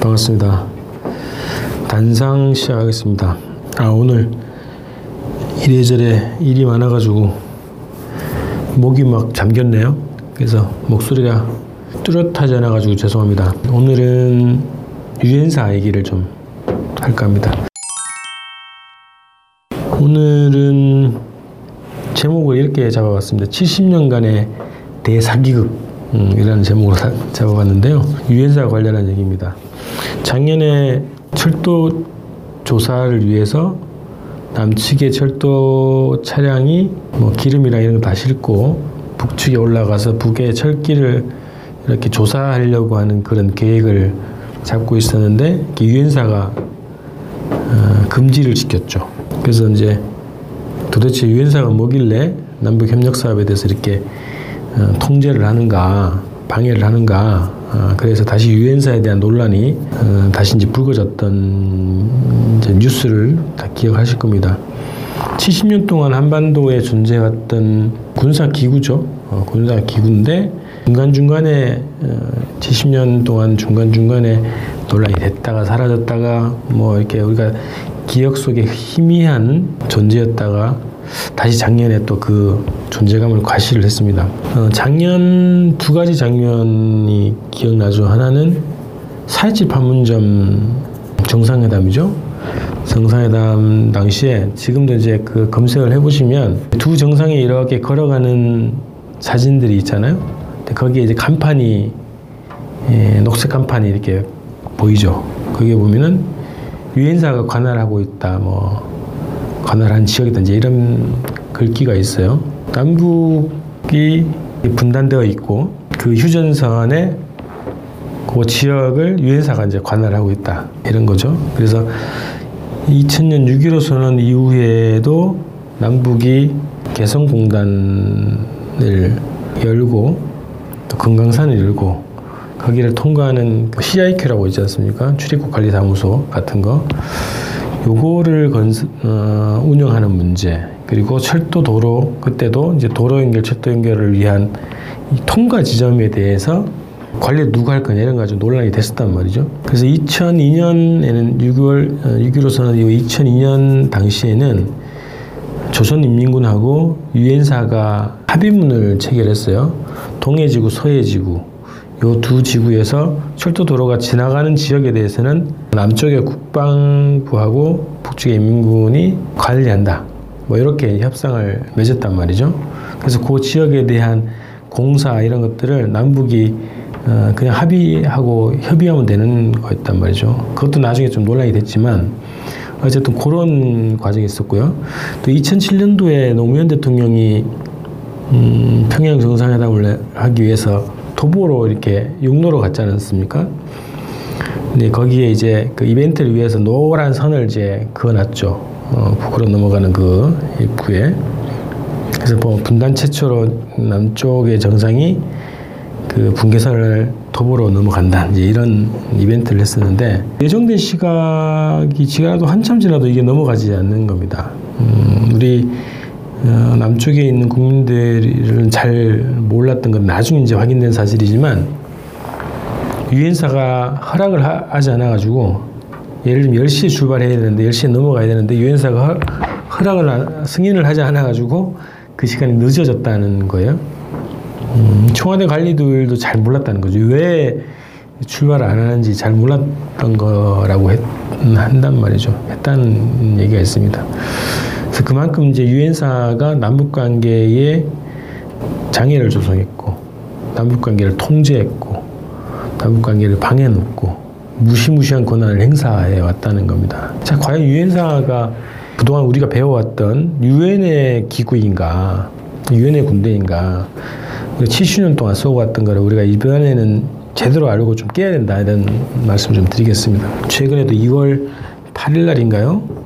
반갑습니다. 단상 시작하겠습니다. 아, 오늘 이래저래 일이 많아가지고 목이 막 잠겼네요. 그래서 목소리가 뚜렷하지 않아가지고 죄송합니다. 오늘은 유엔사 얘기를 좀 할까 합니다. 오늘은 제목을 이렇게 잡아봤습니다. 70년간의 대사기극 음, 이라는 제목으로 잡아봤는데요. 유엔사 관련한 얘기입니다. 작년에 철도 조사를 위해서 남측의 철도 차량이 뭐 기름이랑 이런 거 다 싣고 북측에 올라가서 북의 철길을 이렇게 조사하려고 하는 그런 계획을 잡고 있었는데 유엔사가 어, 금지를 시켰죠. 그래서 이제 도대체 유엔사가 뭐길래 남북 협력 사업에 대해서 이렇게 어, 통제를 하는가 방해를 하는가 어, 그래서 다시 유엔사에 대한 논란이 어, 다시 이제 불거졌던 이제 뉴스를 다 기억하실 겁니다. 70년 동안 한반도에 존재해왔던 군사 기구죠. 군사 기구인데 중간 중간에 70년 동안 중간 중간에 논란이 됐다가 사라졌다가 뭐 이렇게 우리가 기억 속에 희미한 존재였다가 다시 작년에 또 그 존재감을 과시를 했습니다. 어, 작년 두 가지 장면이 기억나죠. 하나는 4.27 판문점 정상회담이죠. 정상회담 당시에 지금도 이제 그 검색을 해보시면 두 정상이 이렇게 걸어가는 사진들이 있잖아요. 거기에 이제 간판이 예, 녹색 간판이 이렇게 보이죠. 거기에 보면은 유엔사가 관할하고 있다. 뭐 관할한 지역이다. 이제 이런 글귀가 있어요. 남북이 분단되어 있고 그 휴전선에 그 지역을 유엔사가 이제 관할하고 있다. 이런 거죠. 그래서 2000년 6.15 선언 이후에도 남북이 개성공단을 열고 또 금강산을 열고 거기를 통과하는 CIQ라고 있지 않습니까? 출입국 관리 사무소 같은 거. 요거를 건설, 어, 운영하는 문제 그리고 철도 도로 그때도 이제 도로 연결 철도 연결을 위한 통과 지점에 대해서 관리 누가 할 거냐 이런 가지고 논란이 됐었단 말이죠. 그래서 2002년에는 6월 6.15 선언 이후 2002년 당시에는 조선인민군하고 유엔사가 합의문을 체결했어요. 동해지구, 서해지구 요 두 지구에서 철도 도로가 지나가는 지역에 대해서는 남쪽의 국방부하고 북쪽의 인민군이 관리한다. 뭐 이렇게 협상을 맺었단 말이죠. 그래서 그 지역에 대한 공사 이런 것들을 남북이 어 그냥 합의하고 협의하면 되는 거였단 말이죠. 그것도 나중에 좀 논란이 됐지만 어쨌든 그런 과정이 있었고요. 또 2007년도에 노무현 대통령이 음 평양 정상회담을 하기 위해서 도보로 이렇게 육로로 갔지 않았습니까? 근데 거기에 이제 그 이벤트를 위해서 노란 선을 이제 그어놨죠. 어, 북으로 넘어가는 그 입구에. 그래서 뭐 분단 최초로 남쪽의 정상이 그 분계선을 도보로 넘어간다. 이제 이런 이벤트를 했었는데 예정된 시각이 지나도 한참 지나도 이게 넘어가지 않는 겁니다. 음, 우리 어, 남쪽에 있는 국민들은 잘 몰랐던 건 나중에 이제 확인된 사실이지만 유엔사가 허락을 하, 지 않아 가지고 예를 들면 10시에 출발해야 되는데 10시에 넘어가야 되는데 유엔사가 허락을 승인을 하지 않아 가지고 그 시간이 늦어졌다는 거예요. 음, 청와대 관리들도 잘 몰랐다는 거죠. 왜 출발을 안 하는지 잘 몰랐던 거라고 했, 한단 말이죠. 했다는 얘기가 있습니다. 그래서 그만큼 이제 유엔사가 남북 관계에 장애를 조성했고 남북 관계를 통제했고 남북 관계를 방해 놓고 무시무시한 권한을 행사해 왔다는 겁니다. 자, 과연 유엔사가 그동안 우리가 배워왔던 유엔의 기구인가, 유엔의 군대인가, 70년 동안 써왔던 거를 우리가 이번에는 제대로 알고 좀 깨야 된다 이런 말씀 좀 드리겠습니다. 최근에도 2월 8일 날인가요?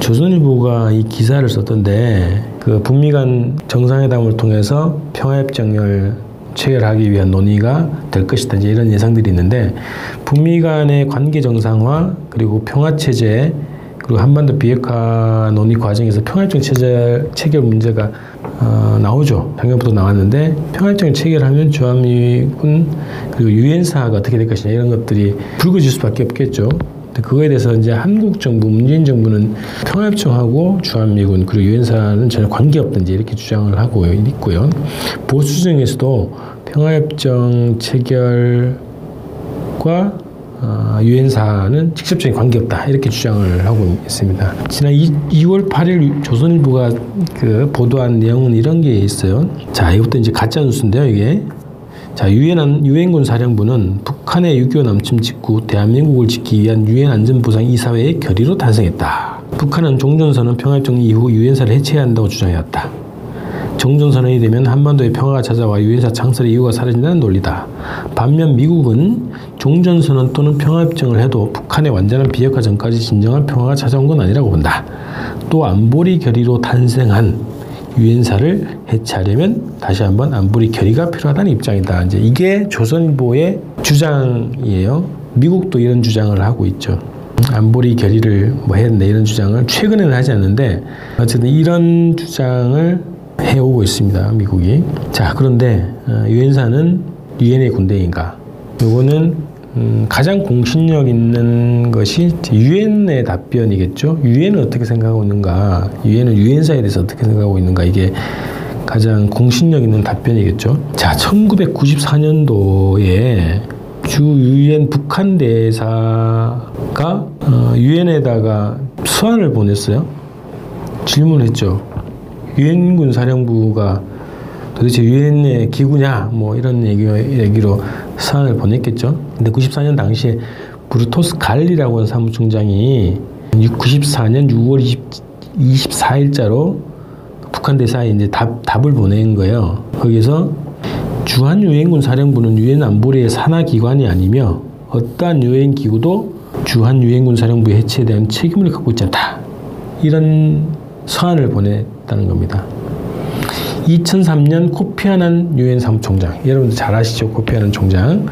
조선일보가 이 기사를 썼던데 그 북미 간 정상회담을 통해서 평화협정을 체결하기 위한 논의가 될 것이다. 이제 이런 예상들이 있는데 북미 간의 관계 정상화 그리고 평화 체제 그리고 한반도 비핵화 논의 과정에서 평화협정 체제, 체결 문제가 어, 나오죠. 작년부터 나왔는데 평화협정 체결하면 주한미군 그리고 유엔사가 어떻게 될 것이냐 이런 것들이 불거질 수밖에 없겠죠. 그거에 대해서 이제 한국 정부, 문재인 정부는 평화협정하고 주한미군 그리고 유엔사는 전혀 관계없든지 이렇게 주장을 하고 있고요. 보수 중에서도 평화협정 체결과 어, 유엔사는 직접적인 관계없다 이렇게 주장을 하고 있습니다. 지난 2, 월 8일 조선일보가 그 보도한 내용은 이런 게 있어요. 자, 이것도 이제 가짜 뉴스인데요, 이게. 자, 유엔 유엔군 사령부는 북한의 6.25 남침 직후 대한민국을 지키기 위한 유엔 안전보상 이사회의 결의로 탄생했다. 북한은 종전선언 평화협정 이후 유엔사를 해체해야 한다고 주장해왔다. 종전선언이 되면 한반도의 평화가 찾아와 유엔사 창설의 이유가 사라진다는 논리다. 반면 미국은 종전선언 또는 평화협정을 해도 북한의 완전한 비핵화 전까지 진정한 평화가 찾아온 건 아니라고 본다. 또 안보리 결의로 탄생한 유엔사를 해체하려면 다시 한번 안보리 결의가 필요하다는 입장이다. 이제 이게 조선일보의 주장이에요. 미국도 이런 주장을 하고 있죠. 안보리 결의를 뭐 된다 이런 주장을 최근에는 하지 않는데 어쨌든 이런 주장을 해오고 있습니다. 미국이. 자 그런데 어, 유엔사는 유엔의 군대인가? 요거는 음, 가장 공신력 있는 것이 유엔의 답변이겠죠. 유엔은 어떻게 생각하고 있는가? 유엔은 유엔사에 대해서 어떻게 생각하고 있는가? 이게 가장 공신력 있는 답변이겠죠. 자, 1994년도에 주 유엔 북한 대사가 어, 유엔에다가 수환을 보냈어요. 질문했죠. 유엔군 사령부가 도대체 유엔의 기구냐? 뭐 이런 얘기, 얘기로 사안을 보냈겠죠. 근데 94년 당시에 브루토스 갈리라고 하는 사무총장이 94년 6월 20, 24일자로 북한 대사에 이제 답, 답을 보낸 거예요. 거기서 주한 유엔군 사령부는 유엔 안보리의 산하 기관이 아니며 어떠한 유엔 기구도 주한 유엔군 사령부의 해체에 대한 책임을 갖고 있지 않다. 이런 서한을 보냈다는 겁니다. 2003년 코피아난 유엔 사무총장. 여러분들 잘 아시죠? 코피아난 총장.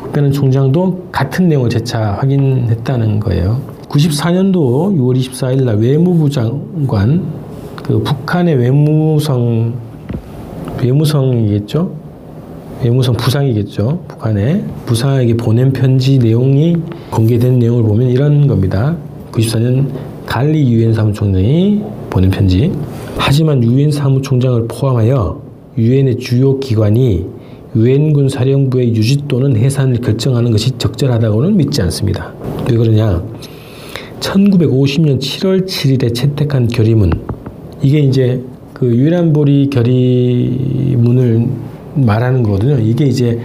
코피아난 총장도 같은 내용을 재차 확인했다는 거예요. 94년도 6월 24일 날 외무부 장관 그 북한의 외무성 외무성이겠죠 외무성 부상이겠죠 북한의 부상에게 보낸 편지 내용이 공개된 내용을 보면 이런 겁니다 94년 갈리 유엔 사무총장이 보낸 편지 하지만 유엔 사무총장을 포함하여 유엔의 주요 기관이 유엔군 사령부의 유지 또는 해산을 결정하는 것이 적절하다고는 믿지 않습니다. 왜 그러냐? 1950년 7월 7일에 채택한 결의문 이게 이제 그 유엔 안보리 결의문을 말하는 거거든요. 이게 이제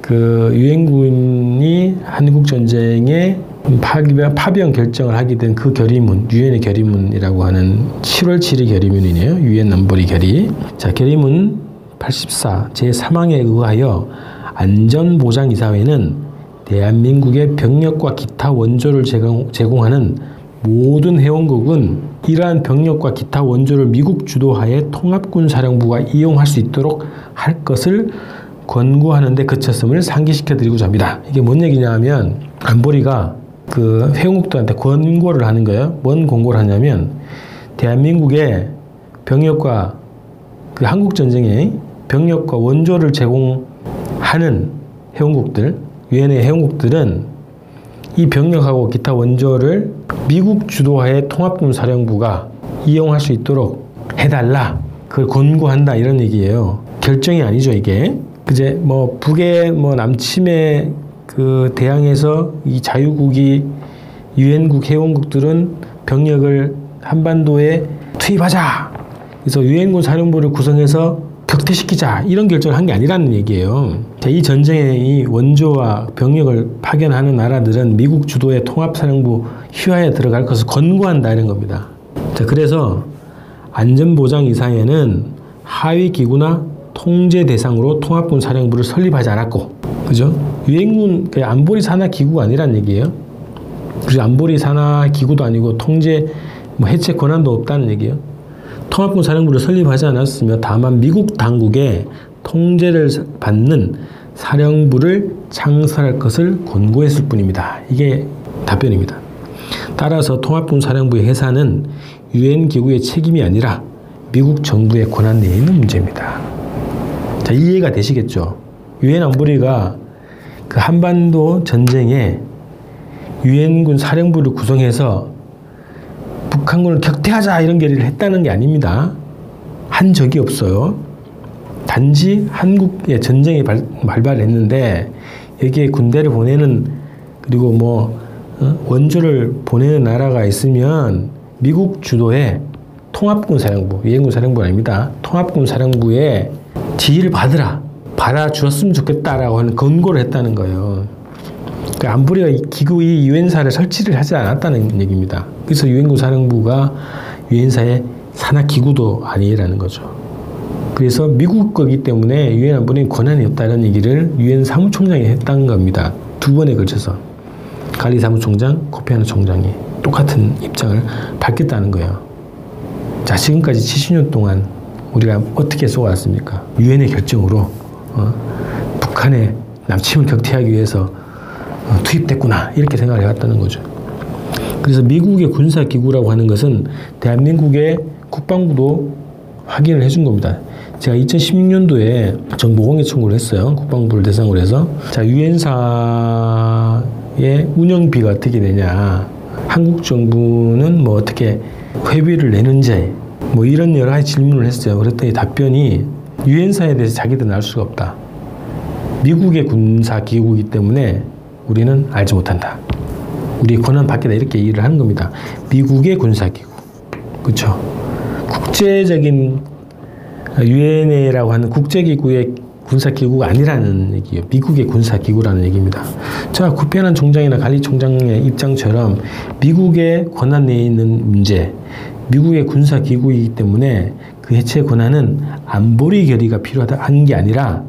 그 유엔군이 한국 전쟁에 파병, 파병 결정을 하게 된 그 결의문, 유엔의 결의문이라고 하는 7월 7일 결의문이네요. 유엔 남보리 결의. 자, 결의문 84 제3항에 의하여 안전보장이사회는 대한민국의 병력과 기타 원조를 제공, 제공하는 모든 회원국은 이러한 병력과 기타 원조를 미국 주도하에 통합군 사령부가 이용할 수 있도록 할 것을 권고하는 데 그쳤음을 상기시켜 드리고자 합니다. 이게 뭔 얘기냐 하면 안보리가 그 회원국들한테 권고를 하는 거예요. 뭔 권고를 하냐면 대한민국의 병력과 그 한국 전쟁에 병력과 원조를 제공하는 회원국들, 유엔의 회원국들은 이 병력하고 기타 원조를 미국 주도하에 통합군 사령부가 이용할 수 있도록 해달라. 그걸 권고한다 이런 얘기예요. 결정이 아니죠 이게. 그제 뭐 북의 뭐 남침에 그 대항해서 이 자유국이 유엔국 회원국들은 병력을 한반도에 투입하자. 그래서 유엔군 사령부를 구성해서 격퇴시키자 이런 결정을 한 게 아니라는 얘기예요. 이 전쟁에 이 원조와 병력을 파견하는 나라들은 미국 주도의 통합사령부 휘하에 들어갈 것을 권고한다 이런 겁니다. 자, 그래서 안전보장 이사회는 하위 기구나 통제 대상으로 통합군 사령부를 설립하지 않았고, 그죠? 유엔군 그 안보리 산하 기구가 아니란 얘기예요. 그리고 안보리 산하 기구도 아니고 통제 뭐 해체 권한도 없다는 얘기예요. 통합군 사령부를 설립하지 않았으며 다만 미국 당국의 통제를 받는 사령부를 창설할 것을 권고했을 뿐입니다. 이게 답변입니다. 따라서 통합군 사령부의 해산은 유엔 기구의 책임이 아니라 미국 정부의 권한 내에 있는 문제입니다. 자, 이해가 되시겠죠? 유엔 안보리가 그 한반도 전쟁에 유엔군 사령부를 구성해서 북한군을 격퇴하자 이런 결의를 했다는 게 아닙니다. 한 적이 없어요. 단지 한국의 전쟁이 발, 발발했는데 여기에 군대를 보내는 그리고 뭐 어? 원조를 보내는 나라가 있으면 미국 주도의 통합군 사령부, 유엔군 사령부 아닙니다. 통합군 사령부의 지휘를 받으라, 받아주었으면 좋겠다라고 하는 권고를 했다는 거예요. 그 안보리가 기구 이 유엔사를 설치를 하지 않았다는 얘기입니다. 그래서 유엔군 사령부가 유엔사의 산하 기구도 아니라는 거죠. 그래서 미국 거기 때문에 유엔 안보리 권한이 없다는 얘기를 유엔 사무총장이 했다는 겁니다. 두 번에 걸쳐서 갈리 사무총장, 코피아노 총장이 똑같은 입장을 밝혔다는 거예요. 자, 지금까지 70년 동안 우리가 어떻게 쏘았습니까? 유엔의 결정으로 어, 북한의 남침을 격퇴하기 위해서 어, 투입됐구나 이렇게 생각을 해왔다는 거죠. 그래서 미국의 군사 기구라고 하는 것은 대한민국의 국방부도 확인을 해준 겁니다. 제가 2016년도에 정보공개 청구를 했어요. 국방부를 대상으로 해서. 자, 유엔사의 운영비가 어떻게 되냐. 한국 정부는 뭐 어떻게 회비를 내는지 뭐 이런 여러 가지 질문을 했어요. 그랬더니 답변이 유엔사에 대해서 자기들은 알 수가 없다. 미국의 군사 기구이기 때문에 우리는 알지 못한다. 우리 권한 밖에다 이렇게 얘기를 하는 겁니다. 미국의 군사 기구. 그렇죠? 국제적인 유엔에라고 하는 국제기구의 군사기구가 아니라는 얘기예요. 미국의 군사기구라는 얘기입니다. 자, 구페난 총장이나 갈리 총장의 입장처럼 미국의 권한 내에 있는 문제, 미국의 군사기구이기 때문에 그 해체 권한은 안보리 결의가 필요한 게 아니라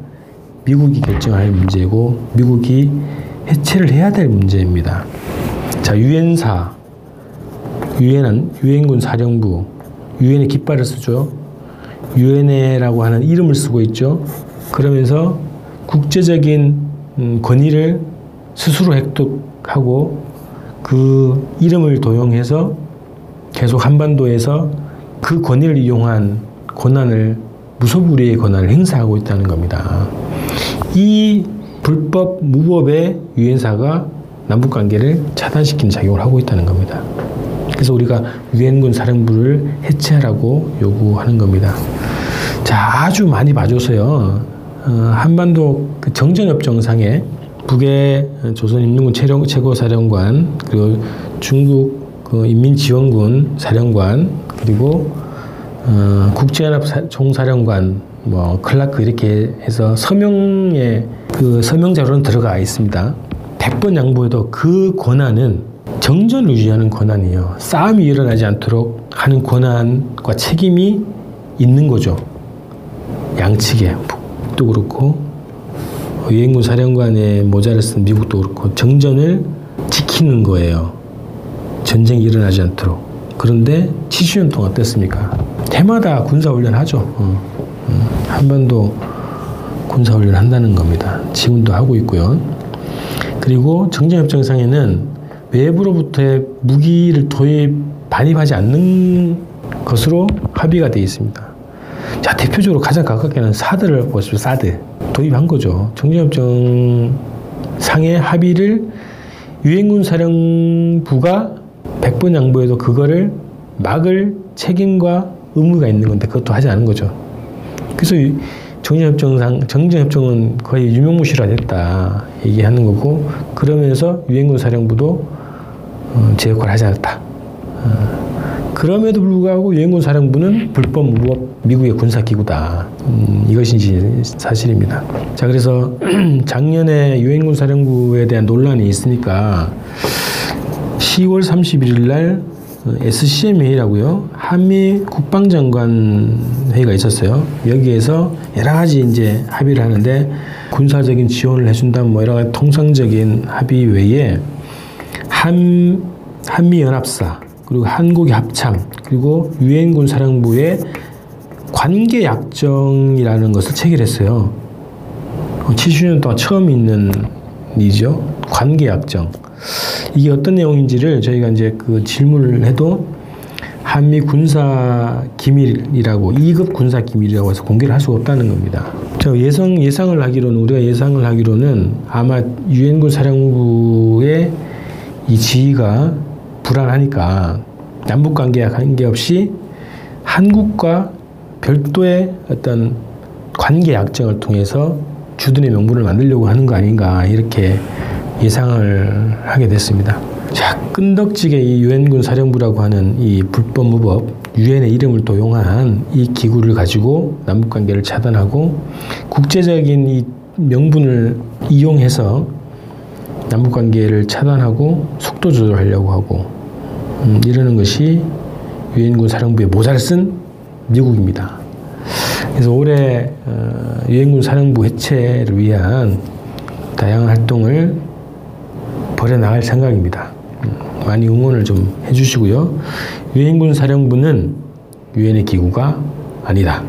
미국이 결정할 문제고 미국이 해체를 해야 될 문제입니다. 자, 유엔사, 유엔은 유엔군 사령부, 유엔의 깃발을 쓰죠. 유엔에라고 하는 이름을 쓰고 있죠. 그러면서 국제적인 음, 권위를 스스로 획득하고 그 이름을 도용해서 계속 한반도에서 그 권위를 이용한 권한을 무소불위의 권한을 행사하고 있다는 겁니다. 이 불법 무법의 유엔사가 남북 관계를 차단시키는 작용을 하고 있다는 겁니다. 그래서 우리가 유엔군 사령부를 해체하라고 요구하는 겁니다. 자, 아주 많이 봐줘서요. 어, 한반도 그 정전협 정상에 북의 조선인민군 최고 사령관 그리고 중국 그 인민지원군 사령관 그리고 어, 국제연합 총사령관 뭐 클라크 이렇게 해서 서명에 그 서명자로는 들어가 있습니다. 100번 양보해도 그 권한은 정전을 유지하는 권한이에요. 싸움이 일어나지 않도록 하는 권한과 책임이 있는 거죠. 양측에 북도 그렇고 유엔군 사령관의 모자를 쓴 미국도 그렇고 정전을 지키는 거예요. 전쟁이 일어나지 않도록. 그런데 70년 동안 어땠습니까? 해마다 군사훈련 하죠. 어, 어, 한반도 군사훈련 한다는 겁니다. 지금도 하고 있고요. 그리고 정전협정상에는 외부로부터의 무기를 도입, 반입하지 않는 것으로 합의가 되어 있습니다. 자, 대표적으로 가장 가깝게는 사드를 보십시오. 사드. 도입한 거죠. 정전협정 상의 합의를 유엔군 사령부가 100번 양보해도 그거를 막을 책임과 의무가 있는 건데 그것도 하지 않은 거죠. 그래서 정전협정상 정전협정은 거의 유명무실화 됐다 얘기하는 거고 그러면서 유엔군 사령부도 어, 제 역할을 하지 않았다. 어, 그럼에도 불구하고 유엔군 사령부는 불법 무법 미국의 군사 기구다. 음, 이것이 사실입니다. 자 그래서 작년에 유엔군 사령부에 대한 논란이 있으니까 10월 31일 날 SCM 회의라고요. 한미 국방장관 회의가 있었어요. 여기에서 여러 가지 이제 합의를 하는데 군사적인 지원을 해준다 뭐 여러 가지 통상적인 합의 외에 한 한미 연합사 그리고 한국의 합참 그리고 유엔군 사령부의 관계 약정이라는 것을 체결했어요. 70년 동안 처음 있는 일이죠. 관계 약정. 이게 어떤 내용인지를 저희가 이제 그 질문을 해도 한미 군사 기밀이라고 2급 군사 기밀이라고 해서 공개를 할 수가 없다는 겁니다. 저 예상 예상을 하기로는 우리가 예상을 하기로는 아마 유엔군 사령부의 이 지위가 불안하니까 남북 관계와 관계없이 한국과 별도의 어떤 관계 약정을 통해서 주둔의 명분을 만들려고 하는 거 아닌가 이렇게 예상을 하게 됐습니다. 자, 끈덕지게 이 유엔군 사령부라고 하는 이 불법 무법 유엔의 이름을 도용한 이 기구를 가지고 남북 관계를 차단하고 국제적인 이 명분을 이용해서 남북 관계를 차단하고 속도 조절하려고 하고 음, 이러는 것이 유엔군 사령부의 모자를 쓴 미국입니다. 그래서 올해 어, 유엔군 사령부 해체를 위한 다양한 활동을 벌여 나갈 생각입니다. 음, 많이 응원을 좀 해주시고요. 유엔군 사령부는 유엔의 기구가 아니다.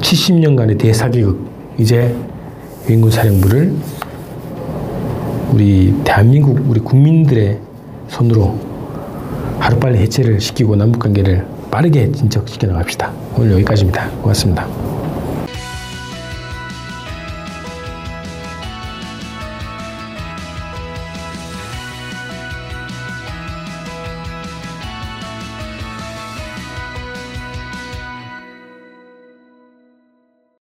70년간의 대사기극 이제 유엔군 사령부를 우리 대한민국 우리 국민들의 손으로 하루빨리 해체를 시키고 남북관계를 빠르게 진척시켜 나갑시다. 오늘 여기까지입니다. 고맙습니다.